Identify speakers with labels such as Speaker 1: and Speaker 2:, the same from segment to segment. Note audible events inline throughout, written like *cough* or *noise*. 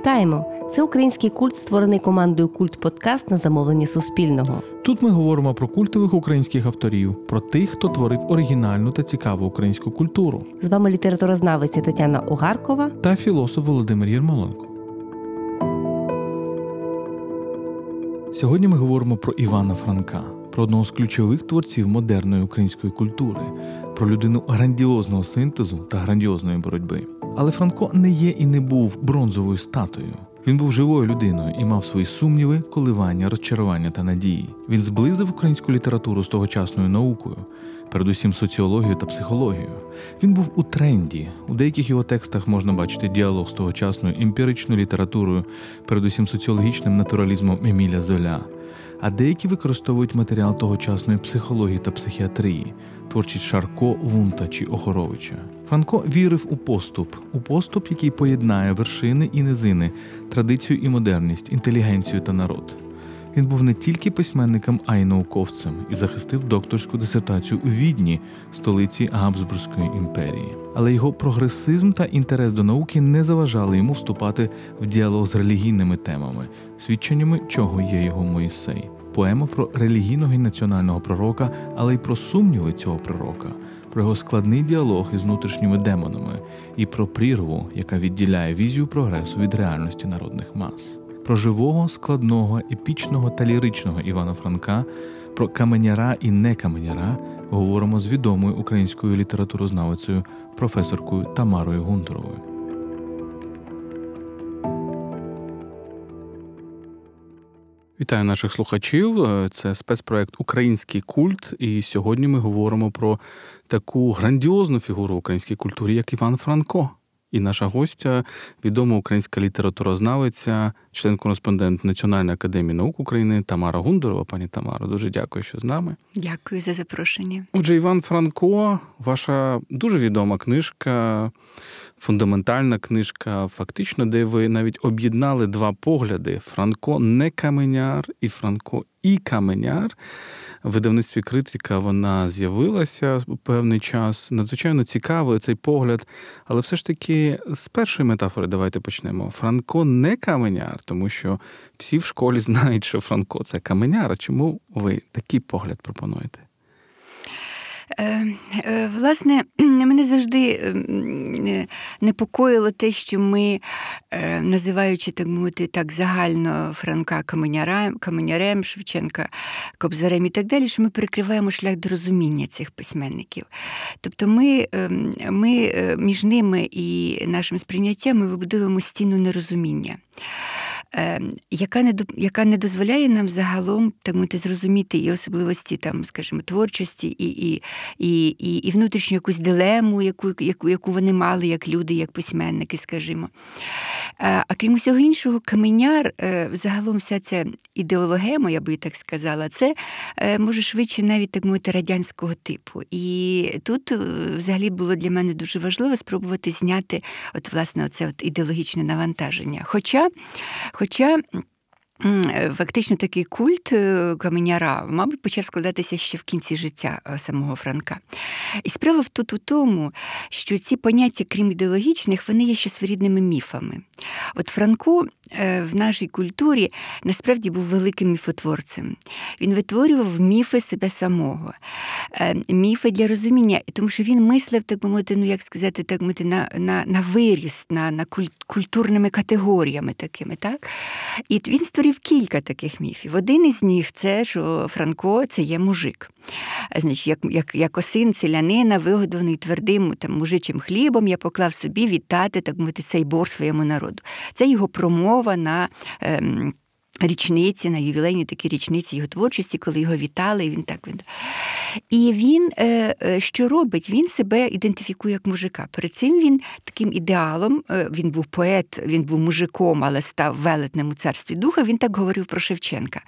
Speaker 1: Вітаємо! Це український культ, створений командою Культ Подкаст на замовлення Суспільного.
Speaker 2: Тут ми говоримо про культових українських авторів, про тих, хто творив оригінальну та цікаву українську культуру.
Speaker 1: З вами літературознавиця Тетяна Огаркова
Speaker 2: та філософ Володимир Єрмоленко. Сьогодні ми говоримо про Івана Франка, про одного з ключових творців модерної української культури, про людину грандіозного синтезу та грандіозної боротьби. Але Франко не є і не був бронзовою статуєю. Він був живою людиною і мав свої сумніви, коливання, розчарування та надії. Він зблизив українську літературу з тогочасною наукою, передусім соціологію та психологію. Він був у тренді. У деяких його текстах можна бачити діалог з тогочасною емпіричною літературою, передусім соціологічним натуралізмом Еміля Золя. А деякі використовують матеріал тогочасної психології та психіатрії, творчість Шарко, Вунта чи Охоровича. Франко вірив у поступ, у поступ, який поєднає вершини і низини, традицію і модерність, інтелігенцію та народ. Він був не тільки письменником, а й науковцем і захистив докторську дисертацію у Відні, столиці Габсбурзької імперії. Але його прогресизм та інтерес до науки не заважали йому вступати в діалог з релігійними темами, свідченнями чого є його Моїсей. Поема про релігійного і національного пророка, але й про сумніви цього пророка про його складний діалог із внутрішніми демонами і про прірву, яка відділяє візію прогресу від реальності народних мас, про живого, складного, епічного та ліричного Івана Франка, про каменяра і не каменяра говоримо з відомою українською літературознавицею професоркою Тамарою Гунтуровою. Вітаю наших слухачів. Це спецпроект Український культ. І сьогодні ми говоримо про таку грандіозну фігуру української культури, як Іван Франко. І наша гостя, відома українська літературознавиця, член-кореспондент Національної академії наук України Тамара Гундурова. Пані Тамара, дуже дякую, що з нами.
Speaker 3: Дякую за запрошення.
Speaker 2: Отже, Іван Франко, ваша дуже відома книжка, фундаментальна книжка, фактично, де ви навіть об'єднали два погляди: Франко не каменяр і Франко і каменяр в видавництві критика вона з'явилася певний час. Надзвичайно цікавий цей погляд. Але все ж таки з першої метафори давайте почнемо. Франко не каменяр, тому що всі в школі знають, що Франко це каменяр. Чому ви такий погляд пропонуєте?
Speaker 3: Е, е, власне, *clears throat* мене завжди е, непокоїло те, що ми, називаючи так мовити, так загально Франка Каменярем, Каменярем, Шевченка, Кобзарем і так далі, що ми перекриваємо шлях до розуміння цих письменників. Тобто ми ми між ними і нашим сприйняттям ми вибудуємо стіну нерозуміння. Ем, яка не яка не дозволяє нам загалом так мовити, зрозуміти і особливості там, скажімо, творчості, і і, і, і, і внутрішню якусь дилему, яку, яку, яку вони мали як люди, як письменники, скажімо. Е, а крім усього іншого, каменяр, е, загалом вся ця ідеологема, я би так сказала, це е, може швидше навіть так мовити радянського типу. І тут взагалі було для мене дуже важливо спробувати зняти от, власне, оце от ідеологічне навантаження. Хоча Хоча фактично такий культ е, каменяра, мабуть, почав складатися ще в кінці життя е, самого Франка. І справа тут у тому, що ці поняття, крім ідеологічних, вони є ще своєрідними міфами. От Франко в нашій культурі насправді був великим міфотворцем. Він витворював міфи себе самого, міфи для розуміння, тому що він мислив, так би мовити, ну як сказати, так мовити, на на, на виріст, на на культурними категоріями такими. так? І він створив кілька таких міфів. Один із них це, що Франко це є мужик. Значить, Як як, як осин селянина, вигодований твердим там, мужичим хлібом, я поклав собі вітати так мовити, цей бор своєму народу. Це його промова на. Ем, Річниці на ювілейні такі річниці його творчості, коли його вітали, і він так він. І він е, е, що робить? Він себе ідентифікує як мужика. Перед цим він таким ідеалом, е, він був поет, він був мужиком, але став велетним у царстві духа. Він так говорив про Шевченка.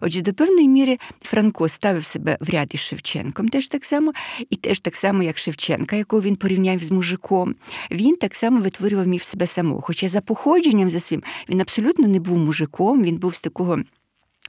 Speaker 3: Отже, до певної міри Франко ставив себе в ряд із Шевченком, теж так само, і теж так само, як Шевченка, якого він порівняв з мужиком. Він так само витворював міф себе самого. Хоча за походженням за своїм він абсолютно не був мужиком, він був з такого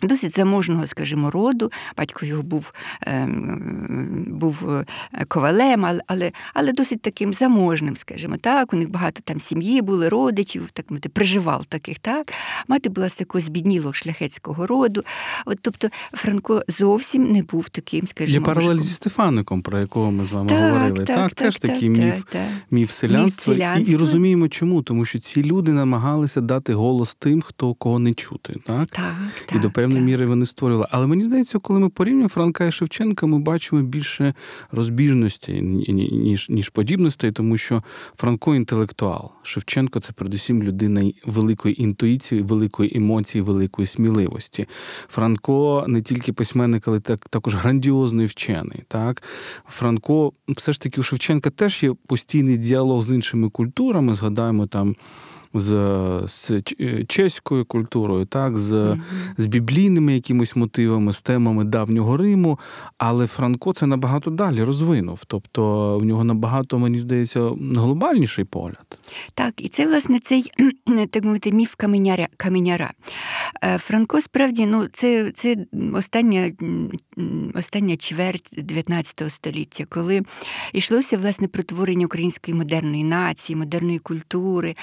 Speaker 3: Досить заможного, скажімо, роду. Батько його був ем, був е, ковалем, але але досить таким заможним, скажімо так. У них багато там сім'ї були, родичів, так мати, приживав таких. так. Мати була з такого збіднілого шляхетського роду. От, Тобто Франко зовсім не був таким, скажімо.
Speaker 4: Є паралель зі Стефаником, про якого ми з вами так, говорили. Так, так, теж так, такий міф міф селянства. І, і розуміємо, чому, тому що ці люди намагалися дати голос тим, хто кого не чути. Так?
Speaker 3: Так,
Speaker 4: І до певної міри вони створювали. Але мені здається, коли ми порівнюємо Франка і Шевченка, ми бачимо більше розбіжності, ніж ніж подібностей, тому що Франко інтелектуал. Шевченко це передусім людина великої інтуїції, великої емоції, великої сміливості. Франко не тільки письменник, але так, також грандіозний вчений. Так? Франко, все ж таки, у Шевченка теж є постійний діалог з іншими культурами. Згадаємо там з з е, чеською культурою, так, з mm-hmm. з біблійними якимось мотивами, з темами давнього Риму. Але Франко це набагато далі розвинув. Тобто в нього набагато, мені здається, глобальніший погляд.
Speaker 3: Так, і це, власне, цей *clears throat* так мовити, міф каменяра. каменяра. Е, Франко справді ну, це це остання остання чверть 19 століття, коли йшлося власне про творення української модерної нації, модерної культури.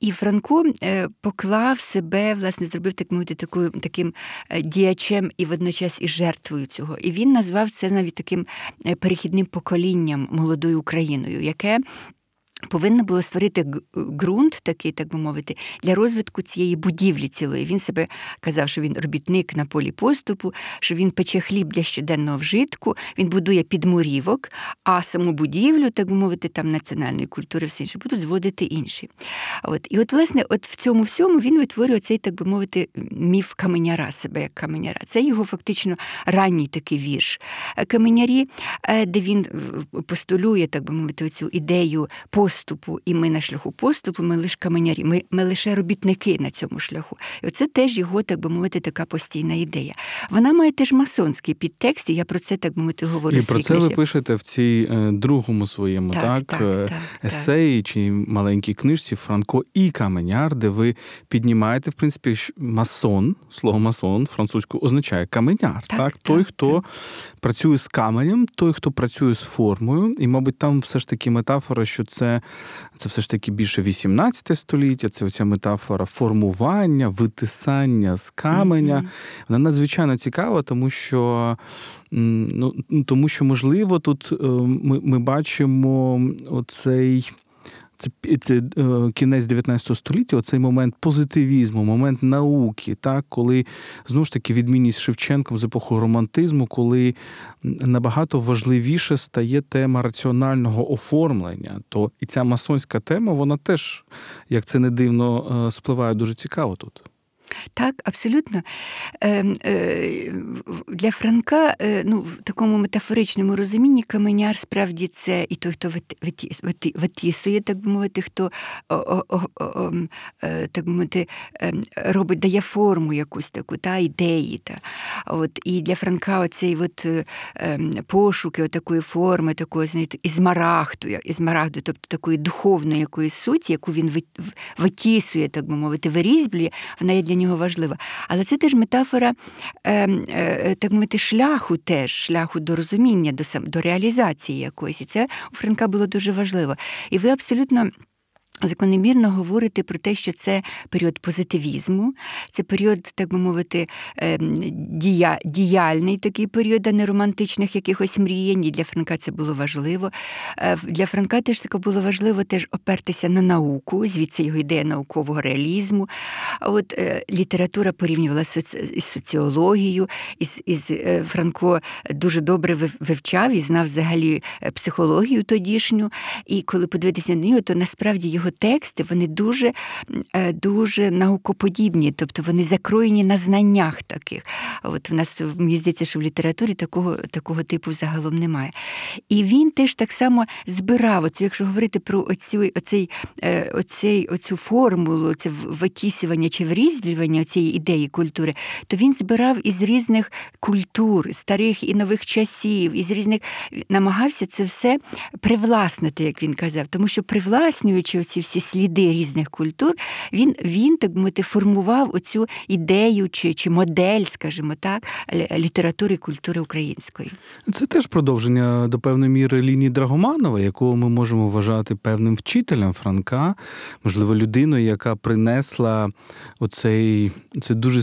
Speaker 3: І Франко е, поклав себе, власне, зробив так мовити таку, таким е, діячем і водночас і жертвою цього. І він назвав це навіть таким е, перехідним поколінням молодою Україною, яке Повинно було створити ґрунт, такий, так би мовити, для розвитку цієї будівлі цілої. Він себе казав, що він робітник на полі поступу, що він пече хліб для щоденного вжитку, він будує підмурівок, а саму будівлю, так би мовити, там національної культури, все інше, будуть зводити інші. От. І от, власне, от в цьому всьому він витворює цей, так би мовити, міф каменяра, себе як каменяра. Це його фактично ранній такий вірш. Каменярі, е, де він постулює, так би мовити, цю ідею поступу, і ми на шляху поступу, ми лише каменярі, ми ми лише робітники на цьому шляху. І оце теж його, так би мовити, така постійна ідея. Вона має теж масонський підтекст, і я про це так би мовити говорю.
Speaker 4: І про це ви пишете в цій е, другому своєму так, так, так, е, так есеї чи маленькій книжці Франко і Каменяр, де ви піднімаєте, в принципі, масон, слово масон французькою означає каменяр. Так, так? Той, хто працює з каменем, той, хто працює з формою, і, мабуть, там все ж таки метафора, що це це все ж таки більше 18 століття, це оця метафора формування, витисання з каменя. Mm-hmm. Вона надзвичайно цікава, тому що, ну, тому що, можливо, тут е, ми, ми бачимо оцей. Це це е, кінець 19 століття, оцей момент позитивізму, момент науки, так, коли знову ж таки відмінність Шевченком з епохою романтизму, коли набагато важливіше стає тема раціонального оформлення, то і ця масонська тема, вона теж, як це не дивно, е, спливає дуже цікаво тут.
Speaker 3: Так, абсолютно. Ем, е, для Франка, е, ну, в такому метафоричному розумінні, каменяр справді це і той, хто витісує, так би мовити, хто е, так би мовити, ем, робить, дає форму якусь таку, та, ідеї. Та. От, І для Франка оцей от, ем, пошуки такої форми, такої, знаєте, ізмарахту, ізмарахту, тобто такої духовної якоїсь суті, яку він витісує, так би мовити, вирізблює, вона є для нього важлива. Але це теж метафора е, е, так мовити, шляху теж, шляху до розуміння, до до реалізації якоїсь. І це у Франка було дуже важливо. І ви абсолютно. Закономірно говорити про те, що це період позитивізму, це період, так би мовити, ем, дія, діяльний такий період, а не романтичних якихось мріянь. І для Франка це було важливо. Е, для Франка теж таке було важливо теж опертися на науку, звідси його ідея наукового реалізму. А От е, література порівнювалася з соціологією, із, із е, Франко дуже добре вивчав і знав взагалі психологію тодішню. І коли подивитися на нього, то насправді його його тексти вони дуже е, дуже наукоподібні, тобто вони закроєні на знаннях таких. От в нас мені здається, що в літературі такого такого типу загалом немає. І він теж так само збирав, оцю, якщо говорити про оцю, оцей, е, оцей, оцю формулу, це витісювання чи врізблювання цієї ідеї культури, то він збирав із різних культур, старих і нових часів, із різних намагався це все привласнити, як він казав, тому що привласнюючи оці оці всі сліди різних культур, він, він так мовити, формував оцю ідею чи, чи модель, скажімо так, літератури і культури української.
Speaker 4: Це теж продовження до певної міри лінії Драгоманова, якого ми можемо вважати певним вчителем Франка, можливо, людиною, яка принесла оцей це дуже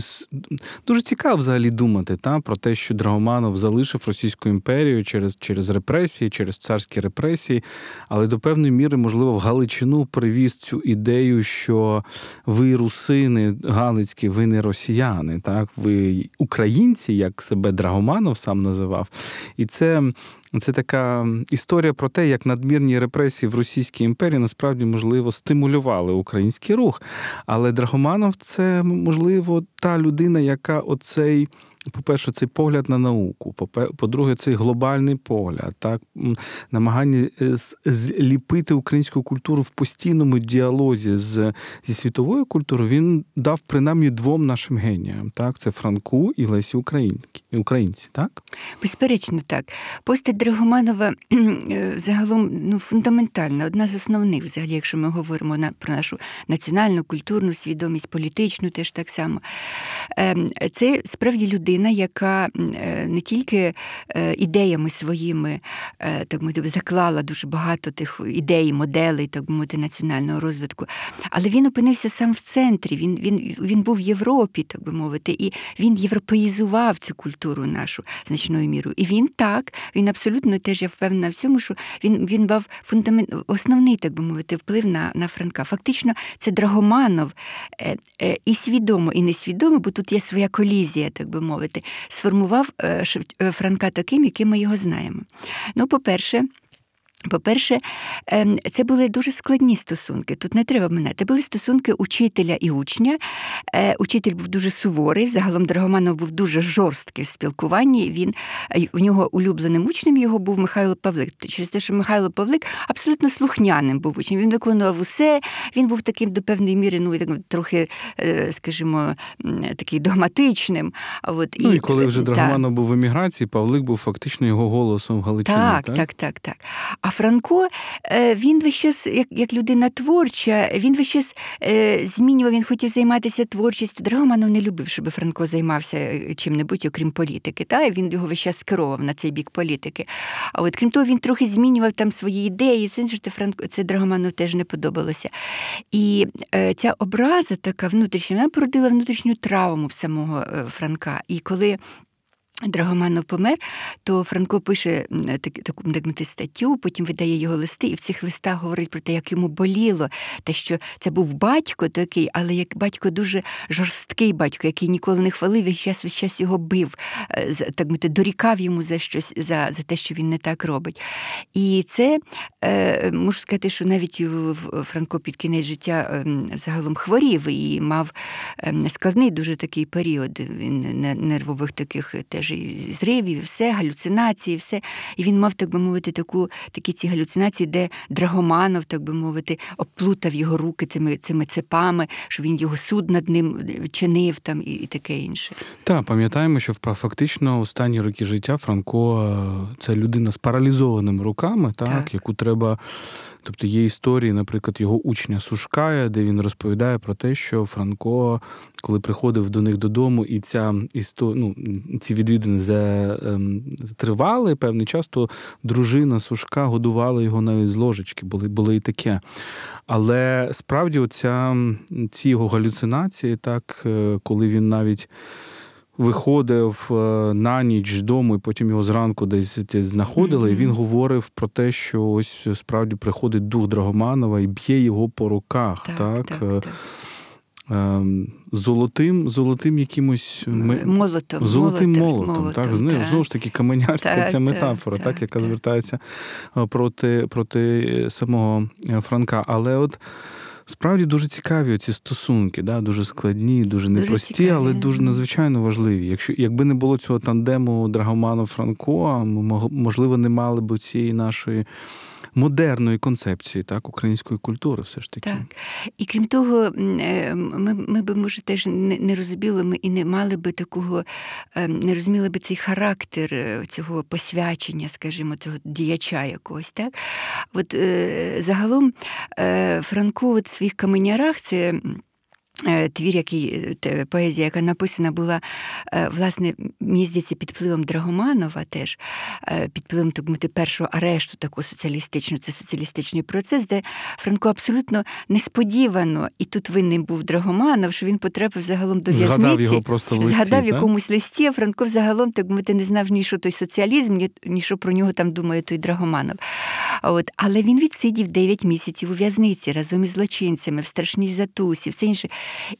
Speaker 4: дуже цікаво взагалі думати та, про те, що Драгоманов залишив Російську імперію через через репресії, через царські репресії, але до певної міри, можливо, в Галичину привіз цю ідею, що ви русини галицькі, ви не росіяни, так, ви українці, як себе Драгоманов сам називав. І це це така історія про те, як надмірні репресії в Російській імперії насправді можливо стимулювали український рух. Але Драгоманов це можливо та людина, яка оцей по-перше, цей погляд на науку, по-друге, цей глобальний погляд, так намагання е, зліпити українську культуру в постійному діалозі з, зі світовою культурою, він дав принаймні двом нашим геніям. Так, це Франку і Лесі Українки, Українці, так?
Speaker 3: Безперечно, так. Постать Драгоманова е, загалом ну, фундаментальна, одна з основних, взагалі, якщо ми говоримо на, про нашу національну культурну свідомість, політичну теж так само. Ем, це справді людина людина, яка е, не тільки е, ідеями своїми е, так мовити, заклала дуже багато тих ідей, моделей так мовити, національного розвитку, але він опинився сам в центрі. Він він, він був в Європі, так би мовити, і він європеїзував цю культуру нашу значною мірою. І він так, він абсолютно теж я впевнена в цьому, що він він мав фундамент основний, так би мовити, вплив на на Франка. Фактично, це Драгоманов і свідомо, і несвідомо, бо тут є своя колізія, так би мовити мовити, сформував е, е, Франка таким, яким ми його знаємо. Ну, по-перше, по-перше, ем, це були дуже складні стосунки. Тут не треба мене. Це були стосунки учителя і учня. Е, учитель був дуже суворий. Загалом Драгоманов був дуже жорсткий в спілкуванні. Він в нього улюбленим учнем його був Михайло Павлик. Через те, що Михайло Павлик абсолютно слухняним був учнем. Він виконував усе. Він був таким до певної міри, ну трохи, е, скажімо, такий догматичним.
Speaker 4: От ну і коли вже Драгоманов був в еміграції, Павлик був фактично його голосом в Галичині.
Speaker 3: Так, так, так, так. так. А Франко е, він весь час, як як людина творча, він весь час е, змінював, він хотів займатися творчістю. Драгоманов не любив, щоб Франко займався е, чим-небудь, окрім політики. Та? Він його весь час скеровував на цей бік політики. А от крім того, він трохи змінював там свої ідеї. Це Франко це Драгоманову теж не подобалося. І ця образа така внутрішня, вона породила внутрішню травму в самого Франка. І коли Драгоманов помер, то Франко пише таку так, статтю, потім видає його листи, і в цих листах говорить про те, як йому боліло, те, що це був батько такий, але як батько дуже жорсткий батько, який ніколи не хвалив, весь час весь час його бив, е, так мити, дорікав йому за щось за за те, що він не так робить. І це е, можу сказати, що навіть Франко під кінець життя ем, загалом хворів і мав ем, складний дуже такий період він нервових таких теж і зривів, і все, галюцинації, все. І він мав, так би мовити, таку, такі ці галюцинації, де Драгоманов, так би мовити, оплутав його руки цими цими цепами, що він його суд над ним чинив там і, і таке інше.
Speaker 4: Так, пам'ятаємо, що фактично останні роки життя Франко е, це людина з паралізованими руками, так, так. яку треба. Тобто є історії, наприклад, його учня Сушкая, де він розповідає про те, що Франко, коли приходив до них додому, і ця істо... ну, ці відвідини ем, тривали певний час, то дружина Сушка годувала його навіть з ложечки, були були і таке. Але справді, оця ці його галюцинації, так, е, коли він навіть виходив е, на ніч з дому, і потім його зранку десь знаходили. І він говорив про те, що ось справді приходить дух Драгоманова і б'є його по руках. Так, так, так, е. Ем, золотим золотим якимось
Speaker 3: молотом,
Speaker 4: золотим молотом, молотом, так, так. знову ж таки каменярська так, ця метафора, так, так яка звертається е, проти проти самого Франка. Але от Справді дуже цікаві ці стосунки, да, дуже складні, дуже непрості, дуже але дуже надзвичайно важливі. Якщо якби не було цього тандему Драгоманов Франко, ми можливо не мали б цієї нашої модерної концепції так, української культури, все ж таки.
Speaker 3: Так. І крім того, е, ми ми би, може, теж не розуміли ми і не мали би такого, е, не розуміли би цей характер цього посвячення, скажімо, цього діяча якогось. так? От Загалом Франко в своїх каменярах це. Е, твір, який е, поезія, яка написана була, е, власне, мені здається, під впливом Драгоманова, теж під впливом так мовити, першого арешту такого соціалістичного, це соціалістичний процес, де Франко абсолютно несподівано, і тут винним був Драгоманов, що він потрапив загалом до в'язниці.
Speaker 4: Згадав його просто в листі,
Speaker 3: Згадав
Speaker 4: так?
Speaker 3: якомусь листі, а Франко загалом так мовити, не знав ні що той соціалізм, ні що про нього там думає той Драгоманов. От. Але він відсидів 9 місяців у в'язниці разом із злочинцями, в страшній затусі, все інше.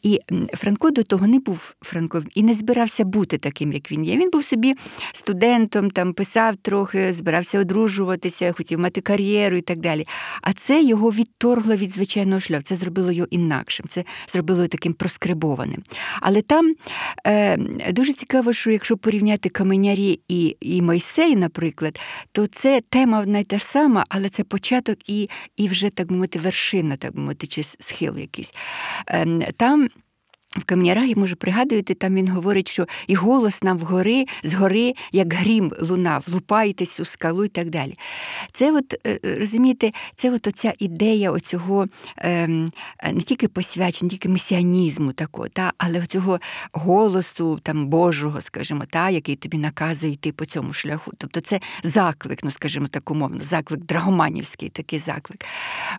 Speaker 3: І Франко до того не був Франко і не збирався бути таким, як він є. Він був собі студентом, там писав трохи, збирався одружуватися, хотів мати кар'єру і так далі. А це його відторгло від звичайного шляху. Це зробило його інакшим, це зробило його таким проскрибованим. Але там е, дуже цікаво, що якщо порівняти каменярі і і Мойсей, наприклад, то це тема одна й та ж сама, але це початок і і вже так мовити вершина, так мовити, чи схил якийсь. Ем, там в Кам'ярагі, може, пригадуєте, там він говорить, що і голос нам вгори, згори, як грім лунав, лупайтесь у скалу і так далі. Це, от, е, розумієте, це от оця ідея оцього ем, не тільки посвячення, тільки месіанізму такого, та, але цього голосу там, Божого, скажімо, та, який тобі наказує йти по цьому шляху. Тобто це заклик, ну, скажімо так умовно, заклик драгоманівський такий заклик.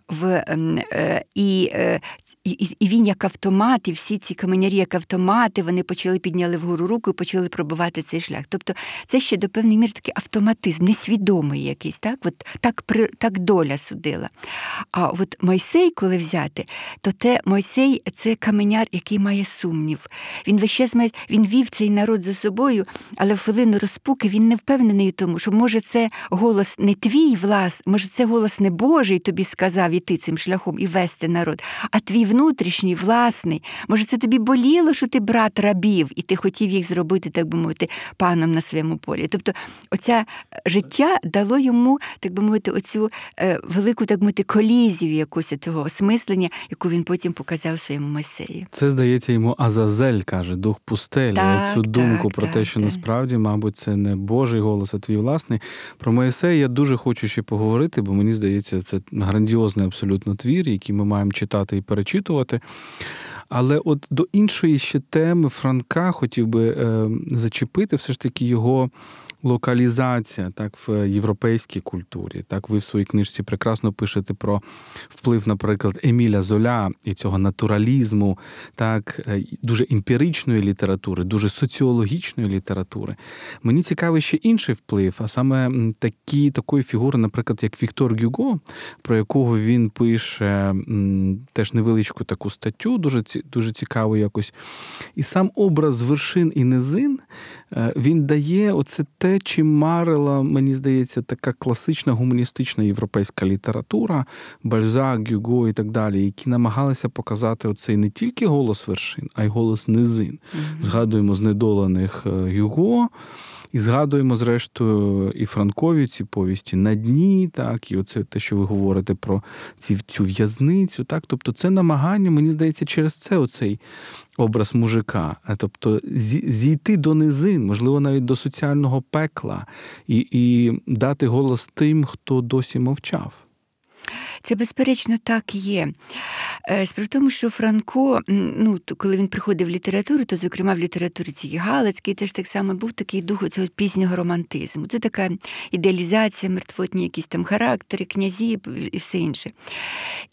Speaker 3: В, ем, е, і, е, і, і він як автомат, і всі ці каменярі, як автомати, вони почали підняли вгору руку і почали пробивати цей шлях. Тобто це ще до певної міри такий автоматизм, несвідомий якийсь, так От так, так доля судила. А от Мойсей, коли взяти, то те Мойсей це каменяр, який має сумнів. Він весь час має, він вів цей народ за собою, але в хвилину розпуки він не впевнений у тому, що може це голос не твій влас, може це голос не Божий тобі сказав іти цим шляхом і вести народ, а твій внутрішній, власний. Може, це тобі тобі боліло, що ти брат рабів, і ти хотів їх зробити, так би мовити, паном на своєму полі. Тобто, оця життя дало йому, так би мовити, оцю е, велику, так мовити, колізію якусь цього осмислення, яку він потім показав своєму месеї.
Speaker 4: Це здається йому Азазель каже, дух пустелі.
Speaker 3: Так,
Speaker 4: Цю думку
Speaker 3: так,
Speaker 4: про
Speaker 3: так,
Speaker 4: те, що
Speaker 3: так.
Speaker 4: насправді, мабуть, це не Божий голос, а твій власний. Про Моїсея я дуже хочу ще поговорити, бо мені здається, це грандіозний абсолютно твір, який ми маємо читати і перечитувати. Але от до іншої ще теми Франка хотів би е, зачепити все ж таки його локалізація так в європейській культурі. Так, ви в своїй книжці прекрасно пишете про вплив, наприклад, Еміля Золя і цього натуралізму, так, е, дуже емпіричної літератури, дуже соціологічної літератури. Мені цікавий ще інший вплив, а саме такі такої фігури, наприклад, як Віктор Гюго, про якого він пише теж невеличку таку статтю, дуже дуже цікаву якось. І сам образ вершин і низин е, він дає оце те, чим марила, мені здається, така класична гуманістична європейська література, Бальзак, Гюго і так далі, які намагалися показати оцей не тільки голос вершин, а й голос низин. Mm-hmm. Згадуємо знедолених е, Гюго. І згадуємо, зрештою, і Франкові ці повісті на дні, так, і оце те, що ви говорите про ці, цю в'язницю. так, Тобто це намагання, мені здається, через це оцей образ мужика. Тобто зійти до низин, можливо, навіть до соціального пекла, і, і дати голос тим, хто досі мовчав.
Speaker 3: Це, безперечно, так є. Е, справа в тому, що Франко, ну, коли він приходив в літературу, то, зокрема, в літературі цієї Галицький теж так само був такий дух цього пізнього романтизму. Це така ідеалізація, мертвотні якісь там характери, князі і все інше.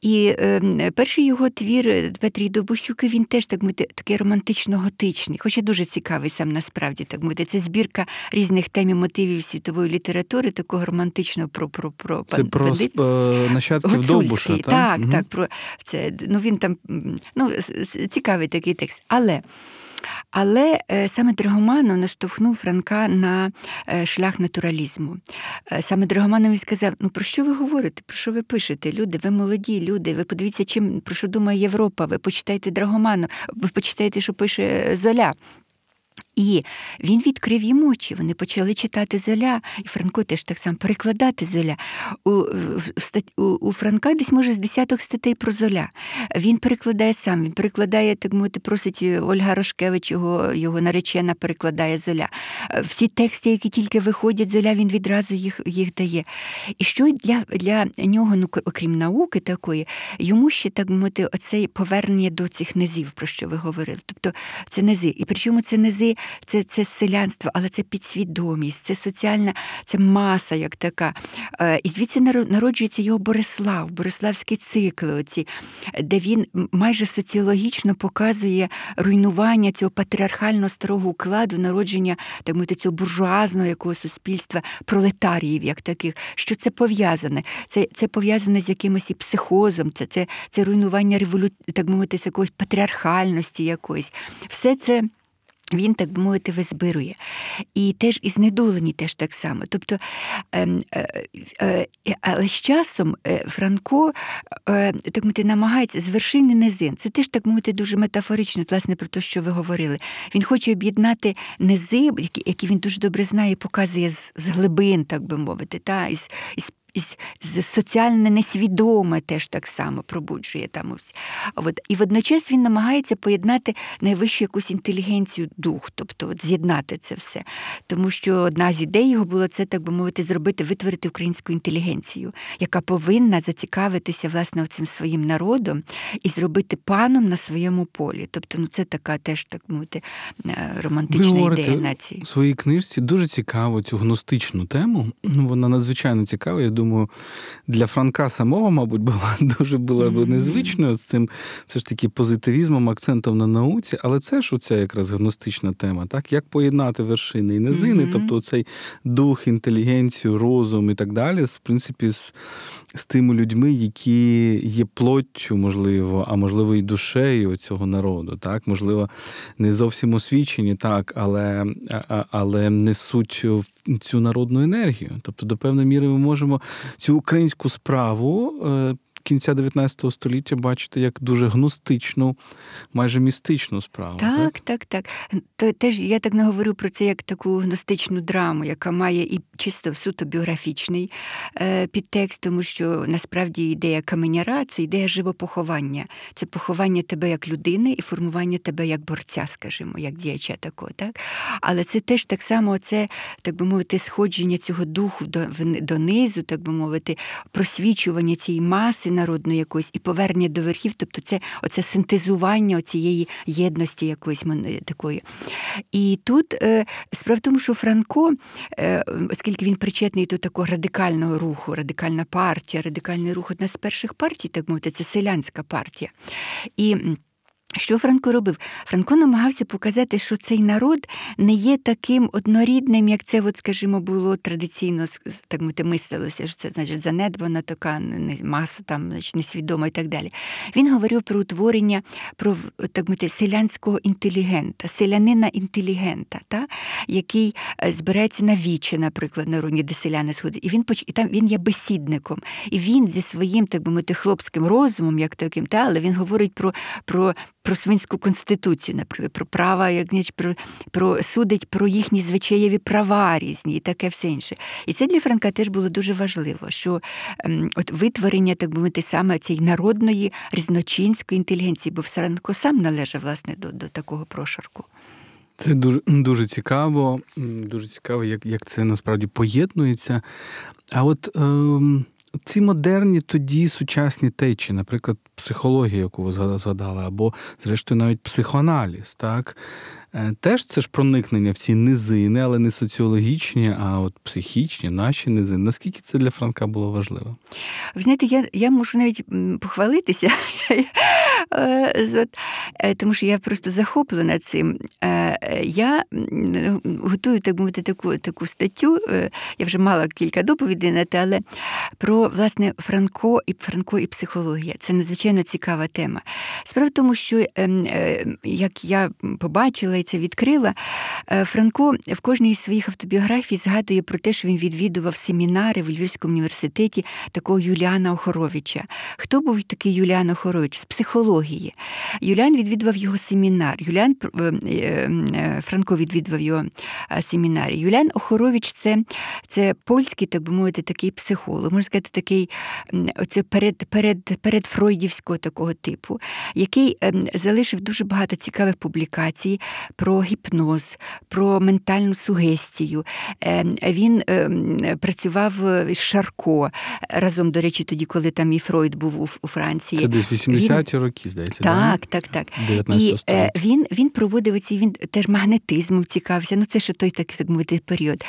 Speaker 3: І е, перший його твір Петрій Добущуки, він теж так мити, такий романтично-готичний, хоча дуже цікавий сам насправді так мити. Це збірка різних тем і мотивів світової літератури, такого романтичного про про, про,
Speaker 4: Це про е, нащадків Довбуша,
Speaker 3: так? Так, угу. так, про це. Ну він там ну, цікавий такий текст. Але але е, саме Драгоманов наштовхнув Франка на е, шлях натуралізму. Е, саме Драгоманов сказав: ну про що ви говорите? Про що ви пишете? Люди, ви молоді люди, ви подивіться, чим про що думає Європа, ви почитайте Драгоманов, ви почитайте, що пише Золя. І він відкрив їм очі. Вони почали читати Золя, і Франко теж так само перекладати Золя. У у, у Франка десь може з десяток статей про Золя. Він перекладає сам, він перекладає, так мовити, просить Ольга Рашкевич, його його наречена перекладає Золя. Всі тексти, які тільки виходять, Золя, він відразу їх їх дає. І що для для нього, ну окрім науки такої, йому ще так мовити, оце повернення до цих низів, про що ви говорили. Тобто це низи. І причому це низи це це селянство, але це підсвідомість, це соціальна, це маса як така. Е, і звідси народжується його Борислав, Бориславські цикли, оці, де він майже соціологічно показує руйнування цього патріархального старого укладу, народження так мовити, цього буржуазного якого суспільства, пролетаріїв, як таких. Що це пов'язане? Це це пов'язане з якимось і психозом, це це, це руйнування револю... так мовити, з якоїсь патріархальності якоїсь. Все це. Він, так би мовити, визбирує. І теж і знедолені теж так само. Тобто, е, е, е, Але з часом е, Франко е, так мовити, намагається з вершини низин. Це теж так мовити дуже метафорично, власне, про те, що ви говорили. Він хоче об'єднати низи, які які він дуже добре знає, показує з, з глибин, так би мовити, та, із, із соціальне несвідоме теж так само пробуджує там. От. І водночас він намагається поєднати найвищу якусь інтелігенцію дух, тобто от з'єднати це все. Тому що одна з ідей його було це, так би мовити, зробити, витворити українську інтелігенцію, яка повинна зацікавитися власне цим своїм народом і зробити паном на своєму полі. Тобто, ну це така теж так мовити е, романтична
Speaker 4: Ви
Speaker 3: ідея нації.
Speaker 4: У своїй книжці дуже цікаво цю гностичну тему. Вона надзвичайно цікава. Я думаю, для Франка самого, мабуть, була *laughs* дуже була б незвичною з цим все ж таки позитивізмом, акцентом на науці, але це ж оця якраз гностична тема, так як поєднати вершини і низини, mm-hmm. тобто цей дух, інтелігенцію, розум і так далі, в принципі, з, з тими людьми, які є плоттю, можливо, а можливо, і душею цього народу, так, можливо, не зовсім освічені, так, але, але несуть цю народну енергію. Тобто, до певної міри ми можемо цю українську справу е, кінця 19 століття бачите як дуже гностичну, майже містичну справу.
Speaker 3: Так, так, так. так. Теж я так не говорю про це як таку гностичну драму, яка має і чисто суто біографічний е, підтекст, тому що насправді ідея каменяра це ідея живопоховання. Це поховання тебе як людини і формування тебе як борця, скажімо, як діяча такого. Так? Але це теж так само це, так би мовити, сходження цього духу донизу, так би мовити, просвічування цієї маси народної якоїсь і повернення до верхів, тобто це оце синтезування цієї єдності якоїсь такої. І тут е, справа в тому, що Франко, е, оскільки він причетний до такого радикального руху, радикальна партія, радикальний рух одна з перших партій, так мовити, це селянська партія. І що Франко робив? Франко намагався показати, що цей народ не є таким однорідним, як це, от, скажімо, було традиційно так мовити, мислилося, що це значить занедбана така маса, там, значить, несвідома і так далі. Він говорив про утворення про так мовити, селянського інтелігента, селянина інтелігента, та? який е, збирається на вічі, наприклад, на руні, де селяни сходять. І він і там він є бесідником. І він зі своїм так би мовити, хлопським розумом, як таким, та? але він говорить про. про про свинську конституцію, наприклад, про права, як про, про судить про їхні звичаєві права різні і таке все інше. І це для Франка теж було дуже важливо, що ем, от витворення, так би мовити, саме цієї народної різночинської інтелігенції, бо Франко сам належав власне до, до такого прошарку.
Speaker 4: Це дуже дуже цікаво, дуже цікаво, як як це насправді поєднується. А от ем, ці модерні тоді сучасні течі, наприклад, психологія, яку ви згадали, або, зрештою, навіть психоаналіз, так? Е, теж це ж проникнення в ці низини, але не соціологічні, а от психічні, наші низини. Наскільки це для Франка було важливо?
Speaker 3: Ви знаєте, я я можу навіть похвалитися, *laughs* е, е, тому що я просто захоплена цим. Я готую так мовити таку таку статтю, я вже мала кілька доповідей на те, але про власне Франко і Франко і психологія. Це надзвичайно цікава тема. Справа в тому, що ем, як я побачила це відкрила. Е, Франко в кожній із своїх автобіографій згадує про те, що він відвідував семінари в Львівському університеті такого Юліана Охоровича. Хто був такий Юліан Охорович? З психології. Юліан відвідував його семінар. Юліан е, Франко відвідував його семінарі. Юліан Охорович це це польський, так би мовити, такий психолог, можна сказати, такий оце перед, перед, перед Фройдівського такого типу, який ем, залишив дуже багато цікавих публікацій про гіпноз, про ментальну сугестію. Ем, він ем, працював з Шарко разом, до речі, тоді, коли там і Фройд був у, Франції.
Speaker 4: Це десь 80-ті роки, здається.
Speaker 3: Так, да? так, так.
Speaker 4: 19
Speaker 3: І е, він він проводив ці, він теж магнетизмом цікавився. Ну, це ще той так, так мовити період.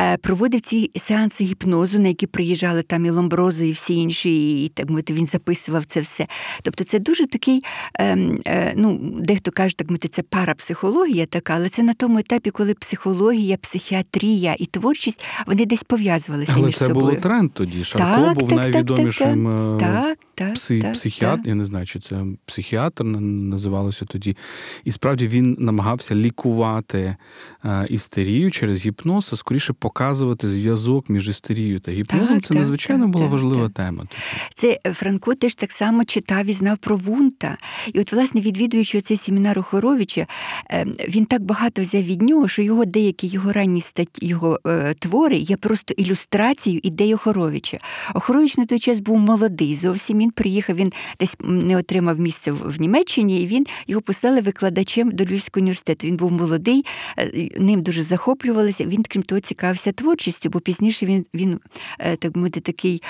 Speaker 3: Е, Проводив ці сеанси гіпнозу, на які приїжджали там і Ломброзо, і всі інші, і так мовити, він записував це все. Тобто, це дуже такий, е, е, ну, дехто каже, так мовити, це парапсихологія така, але це на тому етапі, коли психологія, психіатрія і творчість вони десь пов'язувалися.
Speaker 4: Але
Speaker 3: між
Speaker 4: це
Speaker 3: собою.
Speaker 4: був тренд тоді. Шарко
Speaker 3: Так,
Speaker 4: був
Speaker 3: так, так,
Speaker 4: найвідомішим е,
Speaker 3: так, так,
Speaker 4: пси-
Speaker 3: так,
Speaker 4: психіатр,
Speaker 3: так.
Speaker 4: я не знаю, чи це психіатр називалося тоді. І справді він намагався лікувати е, істерію через гіпноз, а скоріше показувати зв'язок між істерією та гіпнозом. Це надзвичайно була важлива тема. тоді.
Speaker 3: Це е, Франко теж так само читав і знав про Вунта. І от, власне, відвідуючи цей семінар Охоровича, е, він так багато взяв від нього, що його деякі його ранні статті, його е, твори є просто ілюстрацією ідей Охоровича. Охорович на той час був молодий зовсім. Він приїхав, він десь не отримав місце в, Німеччині, і він його послали викладачем до Львівського університету. Він був молодий, е, ним дуже захоплювалися. Він, крім того, цікавився творчістю, бо пізніше він, він е, так мовити, такий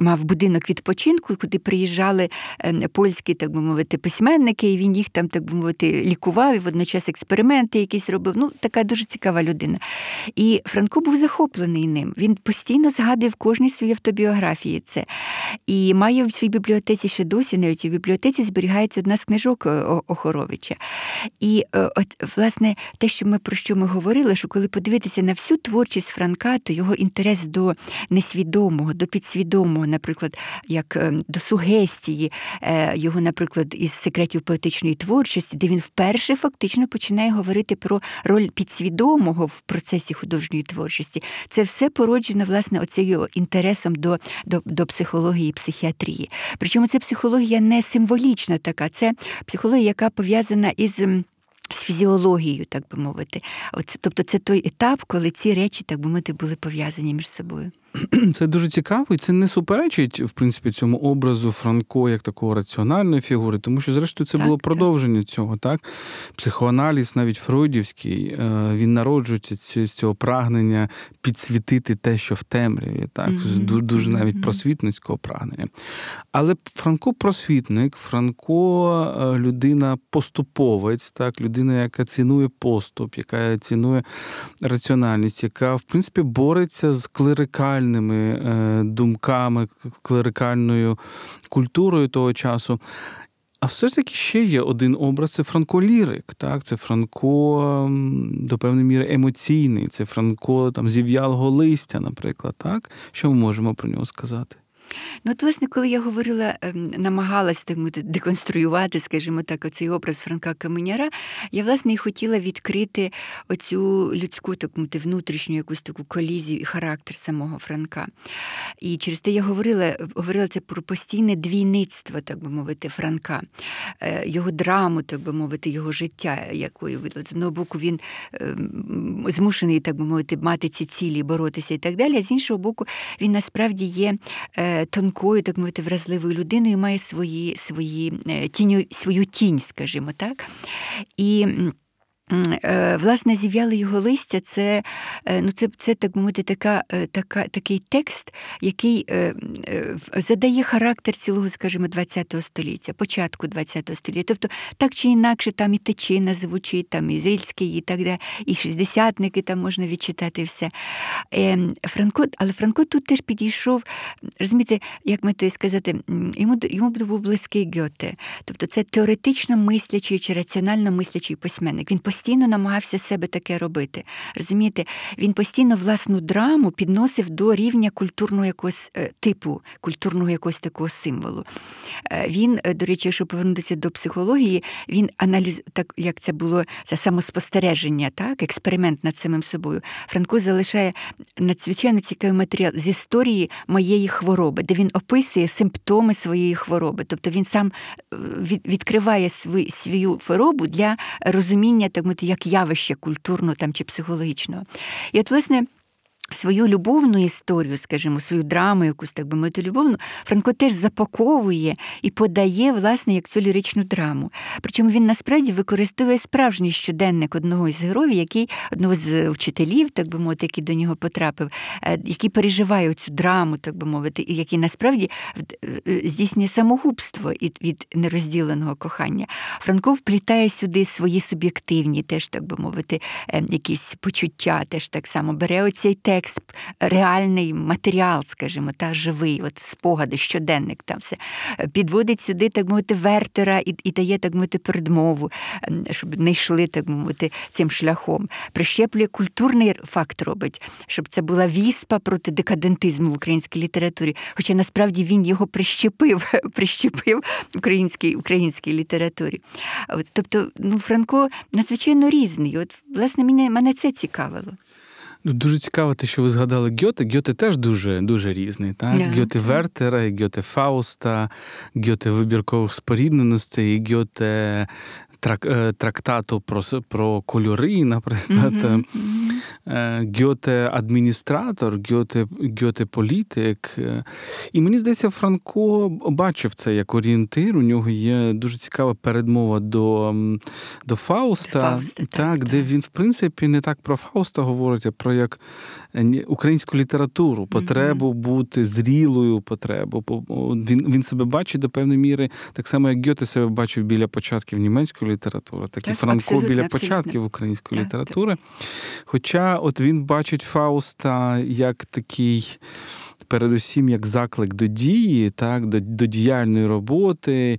Speaker 3: мав будинок відпочинку, куди приїжджали е, польські, так би мовити, письменники, і він їх там, так би мовити, лікував і водночас експерименти якісь робив. Ну, така дуже цікава людина. І Франко був захоплений ним. Він постійно згадує в кожній своїй автобіографії це. І має своїй бібліотеці ще досі, навіть у бібліотеці зберігається одна з книжок е, Охоровича. І е, от, власне, те, що ми про що ми говорили, що коли подивитися на всю творчість Франка, то його інтерес до несвідомого, до підсвідомого, наприклад, як е, до сугестії, е, його, наприклад, із секретів поетичної творчості, де він вперше фактично починає говорити про роль підсвідомого в процесі художньої творчості. Це все породжено, власне, оцею інтересом до, до, до психології і психіатрії. Причому це психологія не символічна така, це психологія, яка пов'язана із. З фізіологією, так би мовити. От, тобто це той етап, коли ці речі, так би мовити, були пов'язані між собою. *clears throat*
Speaker 4: Це дуже цікаво, і це не суперечить, в принципі, цьому образу Франко як такого раціональної фігури, тому що, зрештою, це
Speaker 3: Так,
Speaker 4: було
Speaker 3: так.
Speaker 4: продовження цього. Так? Психоаналіз, навіть фройдівський, е, він народжується з цього прагнення підсвітити те, що в темряві, так?
Speaker 3: Мгм,
Speaker 4: Дуже, навіть просвітницького прагнення. Але Франко просвітник, Франко е, людина поступовець, так? людина, яка цінує поступ, яка цінує раціональність, яка, в принципі, бореться з клерикальними е, думками, клерикальною культурою того часу. А все ж таки ще є один образ це Франко Лірик. Так? Це Франко до певної міри емоційний, це Франко там, зів'ялого листя, наприклад. Так? Що ми можемо про нього сказати?
Speaker 3: Ну, от, власне, коли я говорила, ем, намагалася так мовити, деконструювати, скажімо так, оцей образ Франка Каменяра, я власне і хотіла відкрити оцю людську так мовити, внутрішню якусь таку колізію і характер самого Франка. І через те я говорила, говорила це про постійне двійництво, так би мовити, Франка, Е, його драму, так би мовити, його життя, якою. З одного боку, він ем, змушений, так би мовити, мати ці цілі, боротися і так далі. А з іншого боку, він насправді є е, тонкою, так мовити, вразливою людиною, має свої, свої е, тіню, свою тінь, скажімо так. І Власне, зів'яли його листя, це, е, ну, це, це так мовити, така, е, така, такий текст, який е, е, задає характер цілого, скажімо, ХХ століття, початку ХХ століття. Тобто, так чи інакше, там і Тичина звучить, там і Зрільський, і так далі, і шістдесятники там можна відчитати все. Е, Франко, але Франко тут теж підійшов, розумієте, як ми то сказати, йому, йому був близький Гьоте. Тобто це теоретично мислячий чи раціонально мислячий письменник. Він постійно намагався себе таке робити. Розумієте, він постійно власну драму підносив до рівня культурного якогось е, типу, культурного якогось такого символу. Е, Він, е, до речі, якщо повернутися до психології, він аналіз, так як це було це самоспостереження, так, експеримент над самим собою. Франко залишає надзвичайно цікавий матеріал з історії моєї хвороби, де він описує симптоми своєї хвороби. Тобто він сам від- відкриває свою, хворобу для розуміння так як явище культурно там чи психологічно. І от, власне. Свою любовну історію, скажімо, свою драму, якусь так би мовити, любовну, Франко теж запаковує і подає, власне, як цю ліричну драму. Причому він насправді використовує справжній щоденник одного із героїв, який одного з вчителів, так би мовити, який до нього потрапив, е, який переживає цю драму, так би мовити, і який насправді е, здійснює самогубство від нерозділеного кохання. Франко вплітає сюди свої суб'єктивні, теж так би мовити, е, якісь почуття, теж так само бере оцей текст текст, реальний матеріал, скажімо, та живий, от спогади, щоденник там все підводить сюди, так мовити, вертера і і дає так мовити передмову, ем, щоб не йшли так мовити цим шляхом. Прищеплює культурний факт робить, щоб це була віспа проти декадентизму в українській літературі. Хоча насправді він його прищепив, *laughs* прищепив українській українській літературі. От, Тобто, ну Франко надзвичайно різний. От, власне, мене, мене це цікавило.
Speaker 4: Ну, дуже цікаво, те, що ви згадали Гьоте. Гьоте теж дуже дуже різний. Так? Yeah. Гьоте Вертера, Гьоте Фауста, Гьоте вибіркових спорідненостей, Гьоте трактату про про кольори, наприклад. Mm-hmm. Гьоте адміністратор, Гьоте Гьоте політик. Е, і мені здається, Франко бачив це як орієнтир. У нього є дуже цікава передмова до до Фауста, Фауста так, так, де він, в принципі, не так про Фауста говорить, а про як українську літературу, потребу mm-hmm. бути зрілою потребу. Він він себе бачить до певної міри, так само, як Гьоте себе бачив біля початків німецької літератури, так, так і Франко біля абсолютно. початків української так, літератури. Так. Хоча от він бачить Фауста як такий. Передусім, як заклик до дії, так, до до діяльної роботи,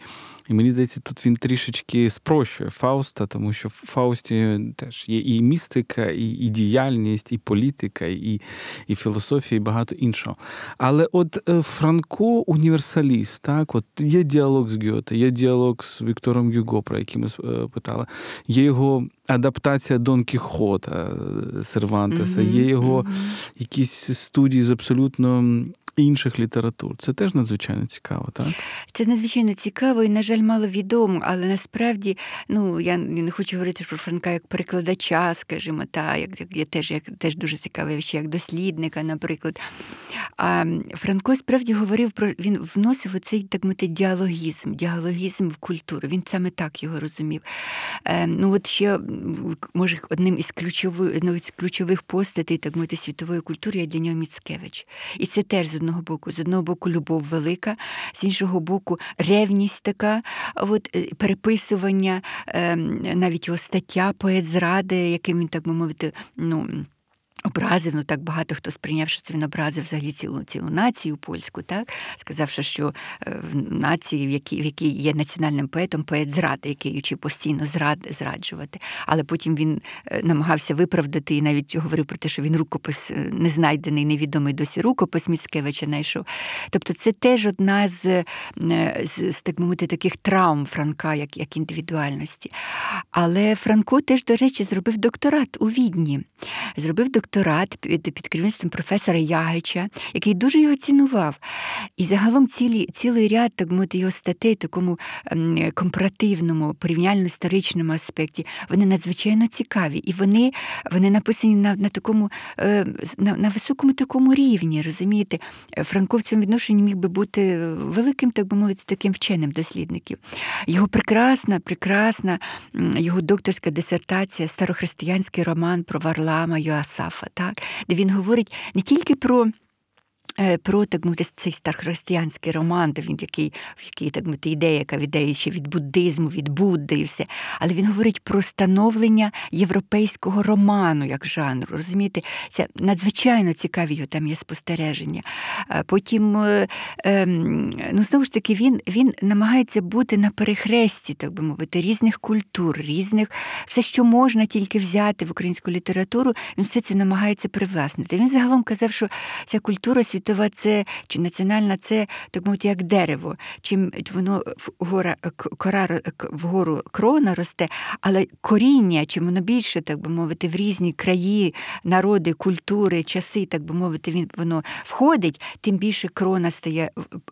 Speaker 4: і мені здається, тут він трішечки спрощує Фауста, тому що в Фаусті теж є і містика, і і діяльність, і політика, і і філософія, і багато іншого. Але от е, Франко універсаліст, так, от є діалог з Гьоте, є діалог з Віктором Гюго, про який ми е, питали, є його адаптація Дон Кіхота е, Сервантеса, mm-hmm. є його mm-hmm. якісь студії з абсолютно інших літератур. Це теж надзвичайно цікаво, так?
Speaker 3: Це надзвичайно цікаво і, на жаль, мало відомо, але насправді ну, я не хочу говорити про Франка як перекладача, скажімо, та, як, як я теж як теж дуже цікавий, як дослідника, наприклад. А Франко справді говорив про він вносив оцей так мовити, діалогізм, діалогізм в культуру. Він саме так його розумів. Е, ну от ще, може, одним із ключових ну, із ключових постатей так мовити, світової культури є для нього Міцкевич. І це теж з одного боку, з одного боку, любов велика, з іншого боку, ревність така, от, е, переписування, ем, навіть його стаття поет зради, яким він так би мовити, ну. Образив, ну так багато хто сприйняв, що це він образив взагалі цілу цілу націю польську, так сказавши, що е, в нації, в якій в якій є національним поетом, поет зради, який учив постійно зрад, зраджувати. Але потім він е, намагався виправдати і навіть говорив про те, що він рукопис е, незнайдений, невідомий досі рукопис Міцкевича знайшов. Тобто, це теж одна з з, з так мовити таких травм Франка, як як індивідуальності. Але Франко теж, до речі, зробив докторат у Відні. Зробив докторат докторат під, керівництвом професора Ягича, який дуже його цінував. І загалом цілі, цілий ряд так мовити, його статей, такому ем, компаративному, порівняльно-історичному аспекті, вони надзвичайно цікаві. І вони вони написані на на такому е, на, на високому такому рівні. розумієте? Франко в відношенні міг би бути великим, так би мовити, таким вченим дослідників. Його прекрасна, прекрасна його докторська дисертація, старохристиянський роман про Варлама Йоасафа. Графа, так, де він говорить не тільки про про так мовити, цей старохристиянський роман, він який, який так мовити, ідея, яка віддає ще від буддизму, від Будди і все. Але він говорить про становлення європейського роману як жанру. Розумієте, це надзвичайно цікаві його там є спостереження. Потім, е, ем, ну знову ж таки, він він намагається бути на перехресті, так би мовити, різних культур, різних, все, що можна тільки взяти в українську літературу, він все це намагається привласнити. Він загалом казав, що ця культура світова світова це чи національна це так мовити, як дерево. Чим воно вгора, кора вгору крона росте, але коріння, чим воно більше, так би мовити, в різні краї, народи, культури, часи, так би мовити, він воно входить, тим більше крона стає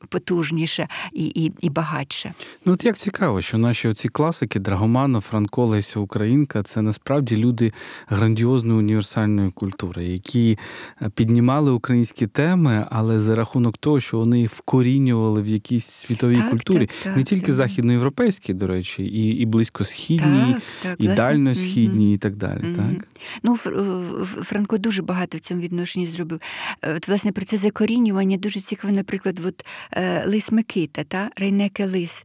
Speaker 3: потужніша і і, і багатша.
Speaker 4: Ну от як цікаво, що наші оці класики Драгоманов, Франко, Леся Українка це насправді люди грандіозної універсальної культури, які е, піднімали українські теми, але за рахунок того, що вони вкорінювали в якійсь світовій
Speaker 3: так,
Speaker 4: культурі,
Speaker 3: так, так,
Speaker 4: не тільки західноєвропейській, до речі, і і близькосхідній, і дальньосхідній, mm-hmm. і так далі. Mm-hmm. Так?
Speaker 3: Ну, Франко дуже багато в цьому відношенні зробив. Е, от, власне, про це закорінювання дуже цікаво, наприклад, от, е, Лис Микита, та? Рейнеке Лис.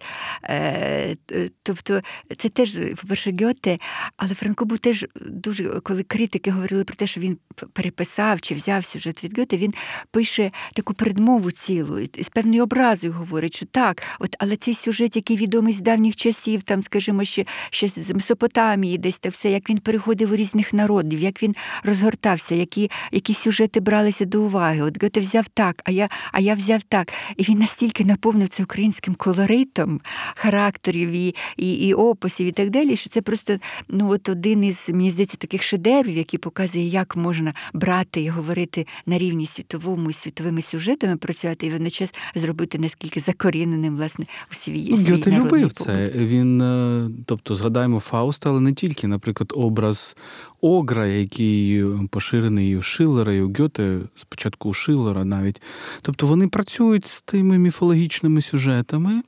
Speaker 3: Тобто, це теж, по-перше, Гьоте, але Франко був теж дуже, коли критики говорили про те, що він переписав чи взяв сюжет від Гьоте, він пише таку передмову цілу, з певною образою говорить, що так, от, але цей сюжет, який відомий з давніх часів, там, скажімо, ще, ще з Месопотамії, десь так все, як він переходив у різних народів, як він розгортався, які які сюжети бралися до уваги. От Гьоте взяв так, а я а я взяв так. І він настільки наповнив це українським колоритом характерів і, і, і описів, і так далі, що це просто ну, от один із мені здається, таких шедеврів, який показує, як можна брати і говорити на рівні світовому і світовими сюжетами, працювати і водночас зробити наскільки закоріненим власне у свій
Speaker 4: ну, Гьоте любив це. Він, е, тобто, згадаємо Фауста, але не тільки, наприклад, образ Огра, який поширений у Шиллера, і у Гьоте, спочатку у Шиллера навіть. Тобто вони працюють з тими міфологічними сюжетами,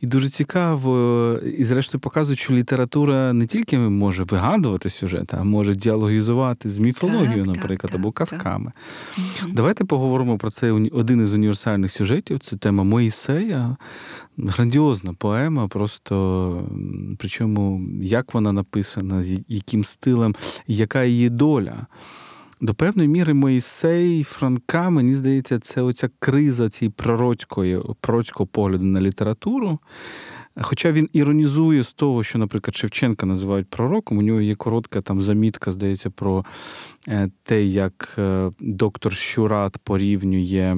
Speaker 4: і дуже цікаво, і зрештою показують, що література не тільки може вигадувати сюжет, а може діалогізувати з міфологією, так, наприклад, так, або казками. Так. Давайте поговоримо про цей один із універсальних сюжетів. Це тема Моїсея. Грандіозна поема, просто причому як вона написана, з яким стилем, яка її доля. До певної міри Моїсей Франка, мені здається, це оця криза цієї пророцької, пророцького погляду на літературу. Хоча він іронізує з того, що, наприклад, Шевченка називають пророком, у нього є коротка там замітка, здається, про е, те, як е, доктор Щурат порівнює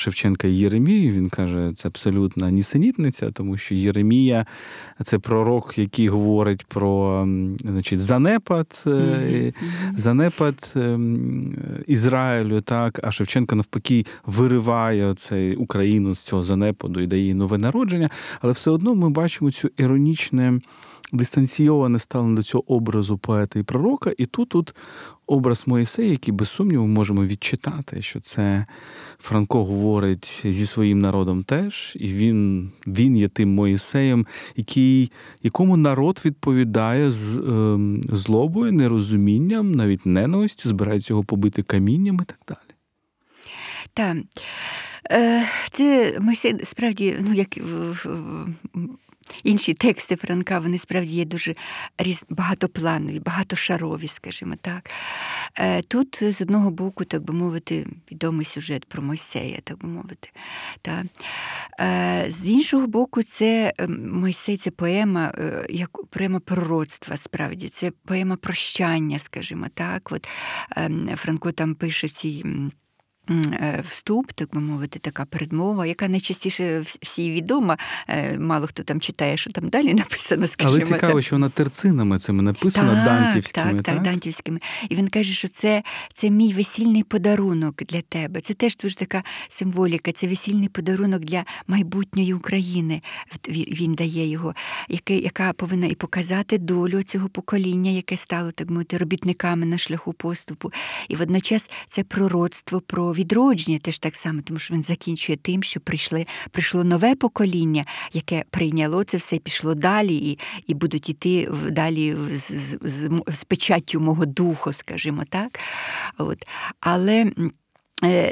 Speaker 4: Шевченка і Єремію. Він каже, це абсолютна нісенітниця, тому що Єремія це пророк, який говорить про значить, занепад, mm-hmm. занепад ем, Ізраїлю, так, а Шевченко навпаки вириває цей Україну з цього занепаду і дає їй нове народження. Але все одно ми бачимо цю іронічне дистанційоване ставлення до цього образу поета і пророка, і тут тут образ Моїсея, який без сумніву можемо відчитати, що це Франко говорить зі своїм народом теж, і він він є тим Моїсеєм, який, якому народ відповідає з е, злобою, нерозумінням, навіть ненавистю, збирається його побити камінням і так далі.
Speaker 3: Так. Е, це Мойсей справді, ну як інші тексти Франка, вони справді є дуже різ... багатопланові, багатошарові, скажімо так. Е, тут, з одного боку, так би мовити, відомий сюжет про Мойсея, так би мовити. Та. Е, з іншого боку, це ем, Мойсей це поема, е, як поема пророцтва, справді, це поема прощання, скажімо так. От ем, Франко там пише ці. Е, вступ, так би мовити, така передмова, яка найчастіше всі відома. Е, мало хто там читає, що там далі *laughs* написано. скажімо
Speaker 4: Але цікаво, так. що вона терцинами цими написана
Speaker 3: так,
Speaker 4: дантівськими.
Speaker 3: Так, так, так, дантівськими. І він каже, що це це мій весільний подарунок для тебе. Це теж дуже така символіка, це весільний подарунок для майбутньої України. Він дає його, яка повинна і показати долю цього покоління, яке стало так мовити робітниками на шляху поступу. І водночас це пророцтво про відродження теж так само, тому що він закінчує тим, що прийшли, прийшло нове покоління, яке прийняло це все, пішло далі, і і будуть іти далі з, з, з, з печаттю мого духу, скажімо так. От. Але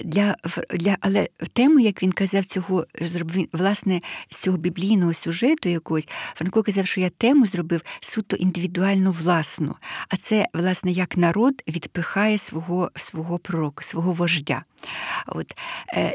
Speaker 3: для, для, Але тему, як він казав, цього зробив власне з цього біблійного сюжету якогось, Франко казав, що я тему зробив суто індивідуально власну. А це, власне, як народ відпихає свого свого пророка, свого вождя. От, е, е,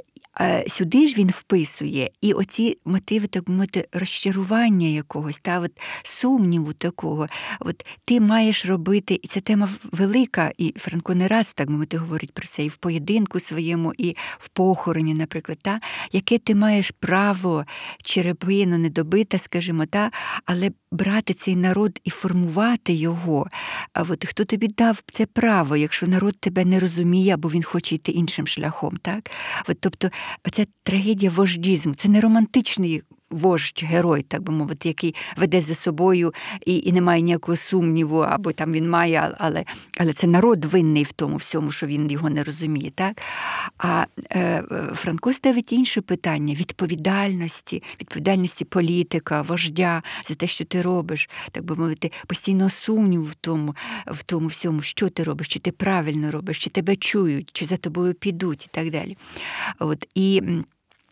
Speaker 3: сюди ж він вписує і оці мотиви, так мовити, розчарування якогось, та от сумніву такого. От ти маєш робити, і ця тема велика, і Франко не раз так мовити говорить про це і в поєдинку своєму, і в похороні, наприклад, та, яке ти маєш право черепину недобита, скажімо, та, але брати цей народ і формувати його. А от хто тобі дав це право, якщо народ тебе не розуміє, або він хоче йти іншим шляхом, так? От, тобто, ця трагедія вождізму, це не романтичний вождь, герой, так би мовити, який веде за собою і і не має ніякого сумніву, або там він має, але але це народ винний в тому всьому, що він його не розуміє. так? А е, Франко ставить інше питання відповідальності, відповідальності політика, вождя за те, що ти робиш, так би мовити, постійного сумніву в тому, в тому всьому, що ти робиш, чи ти правильно робиш, чи тебе чують, чи за тобою підуть, і так далі. От, І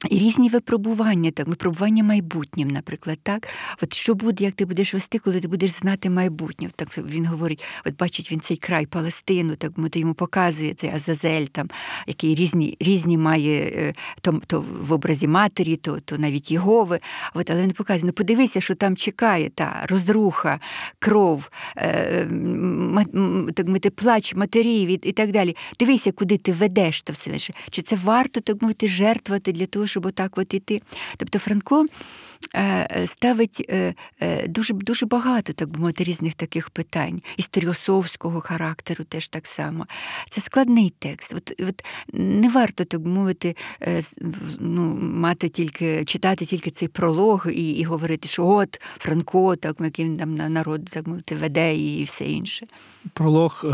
Speaker 3: і різні випробування, так, випробування майбутнім, наприклад, так. От що буде, як ти будеш вести, коли ти будеш знати майбутнє? Так він говорить, от бачить він цей край Палестину, так ти йому показує цей Азазель, там, який різні різні має е, то, то в образі матері, то то навіть Єгови. От, але він показує, ну подивися, що там чекає, та розруха, кров, е, так мовити, плач матерів і, і так далі. Дивися, куди ти ведеш то все. Чи це варто так мовити жертвувати для того, щоб отак от іти. Тобто Франко ставить е, дуже дуже багато, так би мовити, різних таких питань, історіосовського характеру теж так само. Це складний текст. От, от Не варто, так мовити, ну, мати тільки, читати тільки цей пролог і і говорити, що от Франко, так, який він там народ так мовити, веде і все інше.
Speaker 4: Пролог.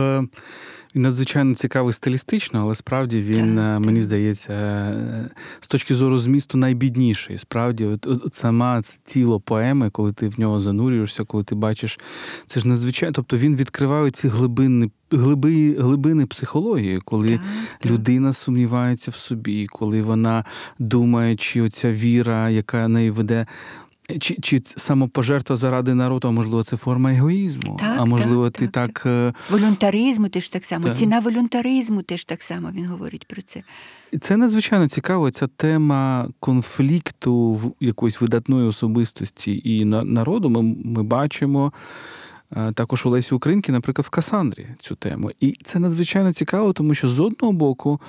Speaker 4: Він надзвичайно цікавий стилістично, але справді він, так, е, мені так. здається, е, з точки зору змісту найбідніший. Справді, от, от сама тіло поеми, коли ти в нього занурюєшся, коли ти бачиш, це ж надзвичайно. Тобто він відкриває ці глибини глиби, глибини психології, коли так, людина сумнівається в собі, коли вона думає, чи оця віра, яка неї веде. Чи чи самопожертва заради народу, а можливо, це форма егоїзму?
Speaker 3: Так,
Speaker 4: а можливо,
Speaker 3: так,
Speaker 4: ти так. так... Е,
Speaker 3: волюнтаризму теж так само. Так. Ціна волюнтаризму теж так само він говорить про це.
Speaker 4: Це надзвичайно цікаво. Ця тема конфлікту якоїсь видатної особистості і народу. Ми, ми бачимо. Е, також у Лесі Українки, наприклад, в Касандрі цю тему. І це надзвичайно цікаво, тому що з одного боку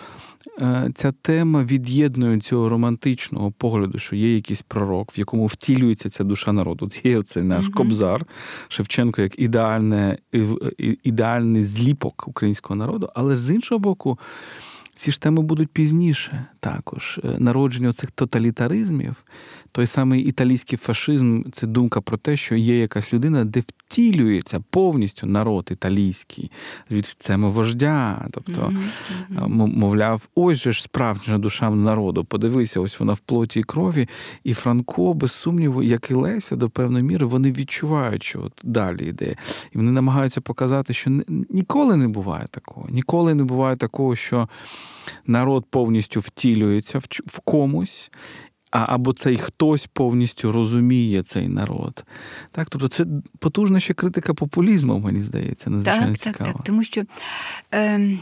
Speaker 4: е, ця тема від'єднує цього романтичного погляду, що є якийсь пророк, в якому втілюється ця душа народу. Це є оцей наш uh-huh. Кобзар Шевченко як ідеальне, ідеальний зліпок українського народу, але з іншого боку. Ці ж теми будуть пізніше також. Е, народження цих тоталітаризмів, той самий італійський фашизм це думка про те, що є якась людина, де втілюється повністю народ італійський від вождя. Тобто, mm-hmm. мовляв, ось же ж справжня душа народу. Подивися, ось вона в плоті і крові. І Франко, без сумніву, як і Леся, до певної міри, вони відчувають, що от далі йде. І вони намагаються показати, що ніколи не буває такого. Ніколи не буває такого, що народ повністю втілюється в комусь. А або цей хтось повністю розуміє цей народ. Так, Тобто це потужна ще критика популізму, мені здається, надзвичайно
Speaker 3: так,
Speaker 4: цікаво.
Speaker 3: Так, так, тому що е,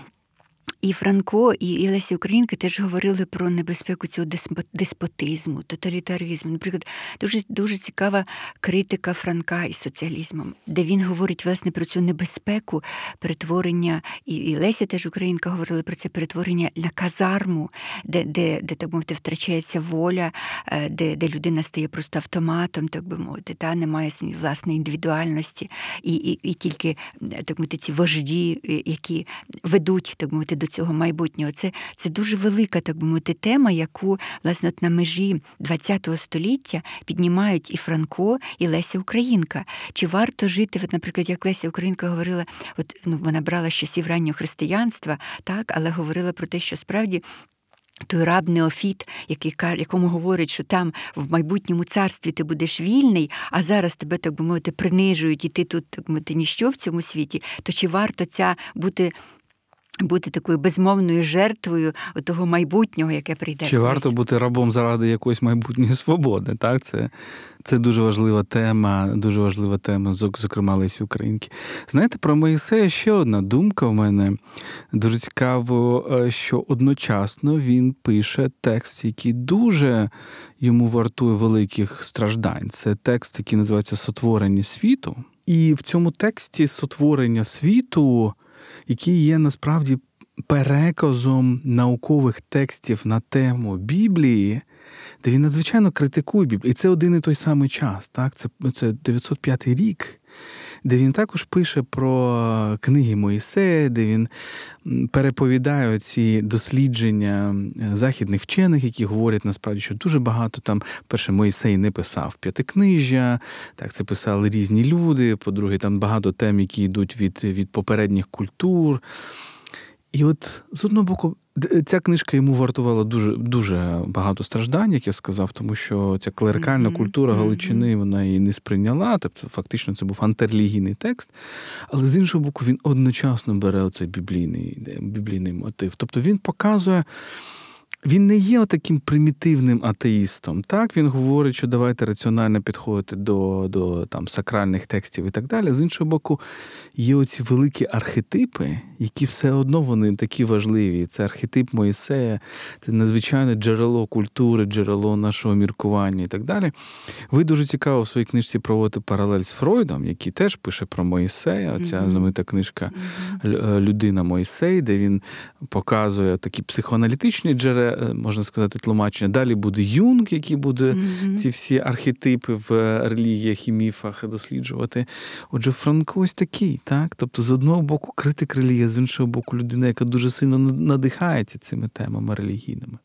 Speaker 3: і Франко, і, і Лесі Українка теж говорили про небезпеку цього деспотизму, тоталітаризму. Наприклад, дуже дуже цікава критика Франка із соціалізмом, де він говорить власне про цю небезпеку перетворення, і і Леся теж Українка говорили про це перетворення на казарму, де де, де так мовити, втрачається воля, е, де де людина стає просто автоматом, так би мовити, та немає власної індивідуальності, і і, і тільки так мовити, ці вожді, які ведуть так мовити, до цього майбутнього. Це це дуже велика, так би мовити, тема, яку власне от на межі ХХ століття піднімають і Франко, і Леся Українка. Чи варто жити, от, наприклад, як Леся Українка говорила, от ну вона брала з часів раннього християнства, так, але говорила про те, що справді. Той раб Неофіт, який якому говорить, що там в майбутньому царстві ти будеш вільний, а зараз тебе, так би мовити, принижують, і ти тут так мовити, ніщо в цьому світі, то чи варто ця бути бути такою безмовною жертвою того майбутнього, яке прийде.
Speaker 4: Чи варто бути рабом заради якоїсь майбутньої свободи? Так, це це дуже важлива тема, дуже важлива тема, зокрема Лесі Українки. Знаєте, про Моїсея ще одна думка в мене. Дуже цікаво, е, що одночасно він пише текст, який дуже йому вартує великих страждань. Це текст, який називається Сотворення світу. І в цьому тексті сотворення світу який є насправді переказом наукових текстів на тему Біблії, де він надзвичайно критикує Біблію. І це один і той самий час. Так? Це, Це 905 рік. Де він також пише про книги Моїсея, де він переповідає ці дослідження західних вчених, які говорять насправді, що дуже багато там, перше, Моїсей не писав п'ятикнижжя, так це писали різні люди. По-друге, там багато тем, які йдуть від, від попередніх культур. І от з одного боку, ця книжка йому вартувала дуже дуже багато страждань, як я сказав, тому що ця клерикальна mm-hmm. культура Галичини вона її не сприйняла. Тобто, фактично, це був антирелігійний текст. Але з іншого боку, він одночасно бере оцей біблійний біблійний мотив. Тобто він показує він не є таким примітивним атеїстом. Так, він говорить, що давайте раціонально підходити до до там, сакральних текстів і так далі. З іншого боку, є оці великі архетипи, які все одно вони такі важливі. Це архетип Моїсея, це надзвичайне джерело культури, джерело нашого міркування і так далі. Ви дуже цікаво в своїй книжці проводити паралель з Фройдом, який теж пише про Моїсея. Оця mm-hmm. знаменита книжка Людина Моїсей, де він показує такі психоаналітичні джерела. Е, можна сказати, тлумачення. Далі буде Юнг, який буде mm-hmm. ці всі архетипи в релігіях і міфах досліджувати. Отже, Франко ось такий, так? Тобто, з одного боку, критик релігії, з іншого боку, людина, яка дуже сильно надихається цими темами релігійними.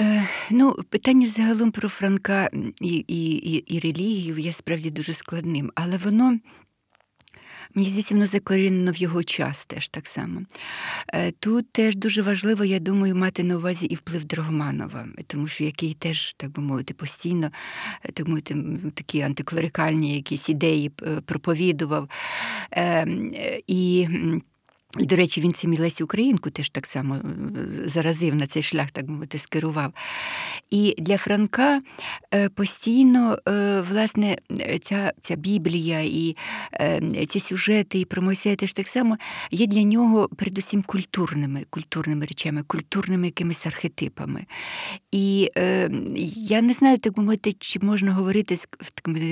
Speaker 3: Е, ну, питання взагалом про Франка і і, і, і релігію є справді дуже складним, але воно Мені здається, воно закорінено в його час теж так само. Е, тут теж дуже важливо, я думаю, мати на увазі і вплив Дрогманова, тому що який теж, так би мовити, постійно е, так мовити, такі антиклерикальні якісь ідеї е, проповідував. Ем, і і, до речі, він цим і Українку теж так само е, заразив на цей шлях, так мовити, скерував. І для Франка е, постійно, е, власне, ця ця Біблія і ці сюжети і про Мойсея теж так само є для нього передусім культурними культурними речами, культурними якимись архетипами. І я не знаю, так мовити, чи можна говорити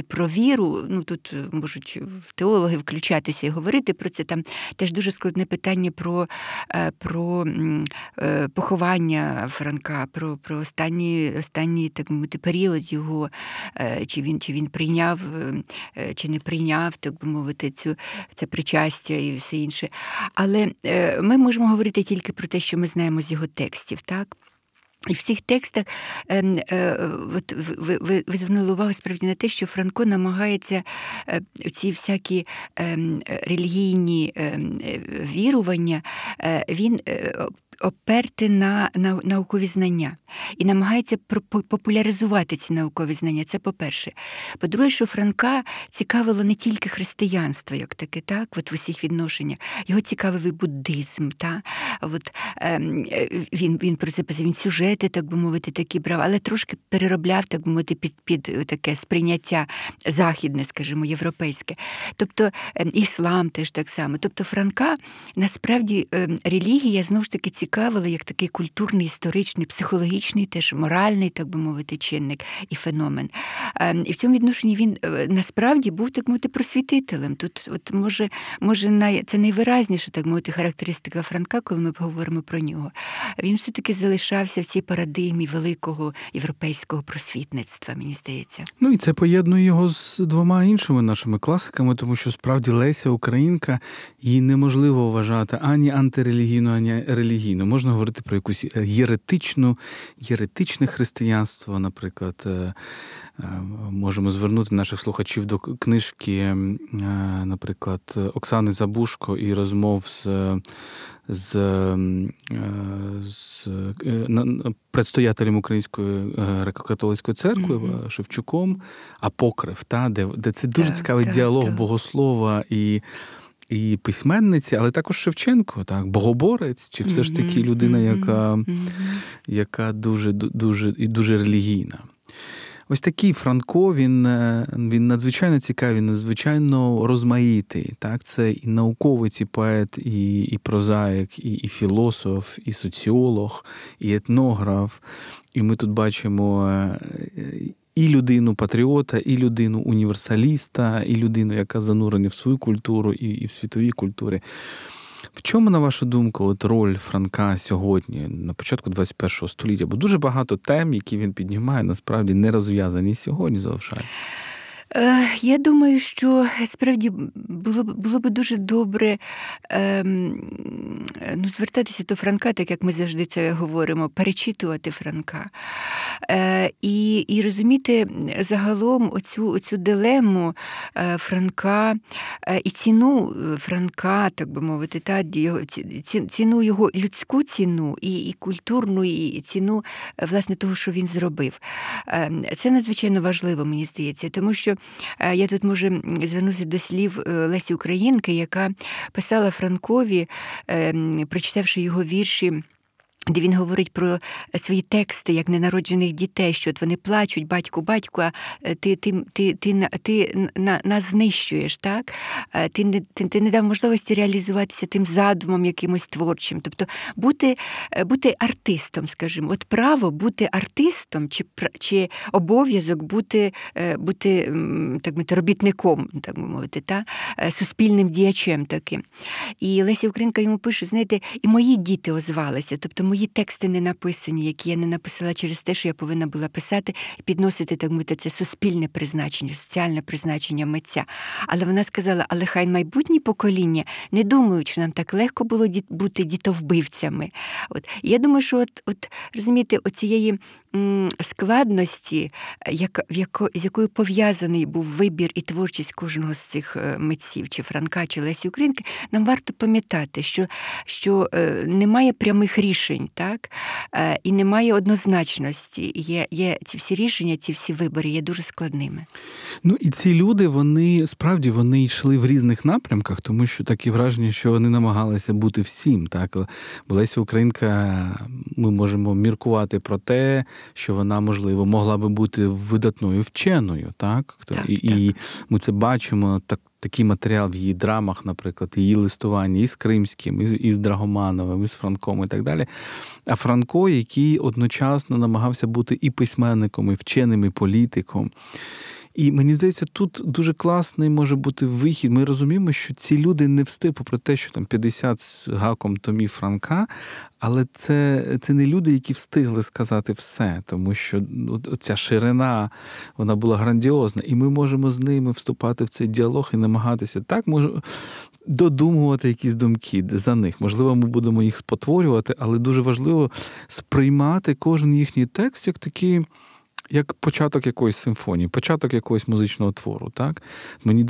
Speaker 3: про віру. Ну тут можуть теологи включатися і говорити про це. Там теж дуже складне питання про е, про е, поховання Франка, про про останній останній так мовити, період його, е, чи він чи він прийняв, чи не прийняв, так би мовити, цю це причастя і все інше. Але ми можемо говорити тільки про те, що ми знаємо з його текстів. так? І в цих текстах е, е, от, ви, ви, ви звернули увагу справді на те, що Франко намагається е, ці всякі ем, релігійні ем, е, вірування, він оперти на, на наукові знання і намагається популяризувати ці наукові знання. Це по-перше. По-друге, що Франка цікавило не тільки християнство, як таке, так, от в усіх відношеннях. Його цікавив і буддизм. Та? От, ем, Він він про це писав, він сюжети, так би мовити, такі брав, але трошки переробляв, так би мовити, під під таке сприйняття західне, скажімо, європейське. Тобто ем, іслам теж так само. Тобто Франка насправді ем, релігія знову ж таки цікава зацікавили як такий культурний, історичний, психологічний, теж моральний, так би мовити, чинник і феномен. Ем, і в цьому відношенні він е, насправді був так мовити просвітителем. Тут, от може, може, най... це найвиразніша так мовити характеристика Франка, коли ми поговоримо про нього. Він все-таки залишався в цій парадигмі великого європейського просвітництва, мені здається.
Speaker 4: Ну і це поєднує його з двома іншими нашими класиками, тому що справді Леся Українка її неможливо вважати ані антирелігійно, ані релігійно релігійну, можна говорити про якусь е, єретичну, єретичне християнство, наприклад. Е, е, можемо звернути наших слухачів до книжки, наприклад, Оксани Забушко і розмов з з, з предстоятелем Української греко-католицької церкви mm-hmm. Шевчуком, Апокрив, та, де де це дуже так, цікавий так, діалог так. богослова і і письменниці, але також Шевченко, так, богоборець, чи все ж таки людина, яка яка дуже дуже і дуже релігійна. Ось такий Франко, він е, він надзвичайно цікавий, надзвичайно розмаїтий. Так? Це і науковець, і поет, і і прозаїк, і, і філософ, і соціолог, і етнограф. І ми тут бачимо е, і людину патріота, і людину універсаліста, і людину, яка занурена в свою культуру, і, і в світовій культурі. В чому, на вашу думку, от роль Франка сьогодні, на початку 21 століття? Бо дуже багато тем, які він піднімає, насправді не розв'язані сьогодні залишаються.
Speaker 3: Е, я думаю, що справді було б було б дуже добре е, ну, звертатися до Франка, так як ми завжди це говоримо, перечитувати Франка. Е, І і розуміти загалом оцю оцю дилему е, Франка е, і ціну Франка, так би мовити, та, його, ціну його людську ціну і і культурну, і ціну власне того, що він зробив. Е, Це надзвичайно важливо, мені здається, тому що. Е, я тут можу звернутися до слів е, Лесі Українки, яка писала Франкові, ем, прочитавши його вірші де він говорить про свої тексти як ненароджених дітей, що от вони плачуть, батьку, батьку, а е, ти ти, ти, ти, ти на, нас знищуєш, так? Е, ти не ти, ти не дав можливості реалізуватися тим задумом якимось творчим. Тобто бути е, бути артистом, скажімо, от право бути артистом, чи чи обов'язок бути бути так мовити, робітником, так би мовити, та? суспільним діячем таким. І Леся Українка йому пише: знаєте, і мої діти озвалися. тобто мої тексти не написані, які я не написала через те, що я повинна була писати і підносити так мовити, це суспільне призначення, соціальне призначення митця. Але вона сказала: але хай майбутні покоління не думають, що нам так легко було бути дітовбивцями. От я думаю, що от, от розумієте, оцієї складності, як, в яко, з якою пов'язаний був вибір і творчість кожного з цих е, митців, чи Франка, чи Лесі Українки, нам варто пам'ятати, що що е, немає прямих рішень, так? Е, і немає однозначності. Є є ці всі рішення, ці всі вибори є дуже складними.
Speaker 4: Ну і ці люди, вони справді вони йшли в різних напрямках, тому що таке враження, що вони намагалися бути всім. Так? Бо Леся Українка, ми можемо міркувати про те, що вона, можливо, могла би бути видатною вченою, так?
Speaker 3: так
Speaker 4: і,
Speaker 3: так.
Speaker 4: і ми це бачимо так. Такий матеріал в її драмах, наприклад, її листування і з Кримським, і з Драгомановим, і з Франком, і так далі. А Франко, який одночасно намагався бути і письменником, і вченим, і політиком. І мені здається, тут дуже класний може бути вихід. Ми розуміємо, що ці люди не встиг, попри те, що там 50 з гаком томів Франка, але це це не люди, які встигли сказати все, тому що ну, ця ширина вона була грандіозна, і ми можемо з ними вступати в цей діалог і намагатися так може додумувати якісь думки за них. Можливо, ми будемо їх спотворювати, але дуже важливо сприймати кожен їхній текст як такий як початок якоїсь симфонії, початок якогось музичного твору. Так? Мені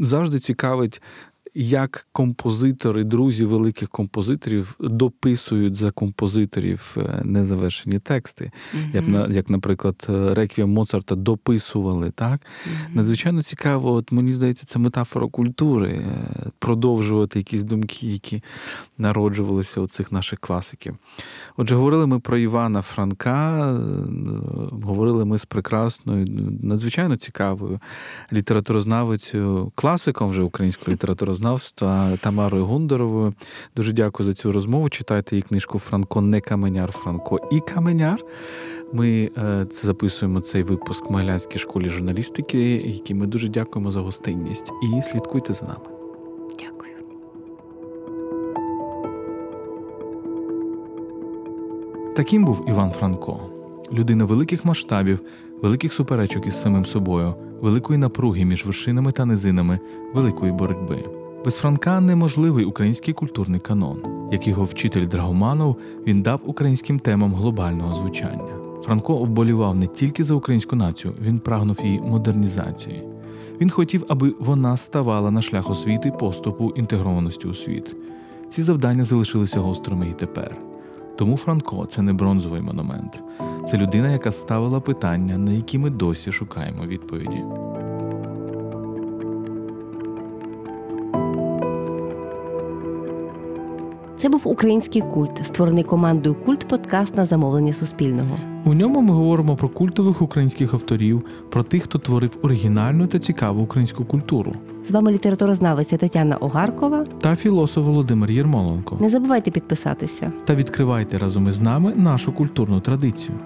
Speaker 4: завжди цікавить як композитори, друзі великих композиторів дописують за композиторів е, незавершені тексти, mm-hmm. як, як, наприклад, е, Реквієм Моцарта дописували. так? Mm-hmm. Надзвичайно цікаво, от мені здається, це метафора культури, е, продовжувати якісь думки, які народжувалися у цих наших класиків. Отже, говорили ми про Івана Франка, говорили ми з прекрасною, надзвичайно цікавою літературознавицею, класиком вже української літературознавства, *laughs* мовознавства Тамарою Гундеровою. Дуже дякую за цю розмову. Читайте її книжку Франко не Каменяр, Франко і Каменяр. Ми е, це записуємо цей випуск в Могилянській школі журналістики, якій ми дуже дякуємо за гостинність. І слідкуйте за нами.
Speaker 3: Дякую.
Speaker 2: Таким був Іван Франко, людина великих масштабів, великих суперечок із самим собою, великої напруги між вершинами та низинами, великої боротьби. Без Франка неможливий український культурний канон. Як його вчитель Драгоманов, він дав українським темам глобального звучання. Франко обболівав не тільки за українську націю, він прагнув її модернізації. Він хотів, аби вона ставала на шлях освіти, поступу, інтегрованості у світ. Ці завдання залишилися гострими і тепер. Тому Франко це не бронзовий монумент, це людина, яка ставила питання, на які ми досі шукаємо відповіді.
Speaker 1: Це був український культ, створений командою Культ Подкаст на замовлення Суспільного.
Speaker 2: У ньому ми говоримо про культових українських авторів, про тих, хто творив оригінальну та цікаву українську культуру,
Speaker 1: З вами літературознавиця Тетяна Огаркова.
Speaker 2: та філософ Володимир Єрмоленко.
Speaker 1: Не забувайте підписатися.
Speaker 2: Та відкривайте разом із нами нашу культурну традицію.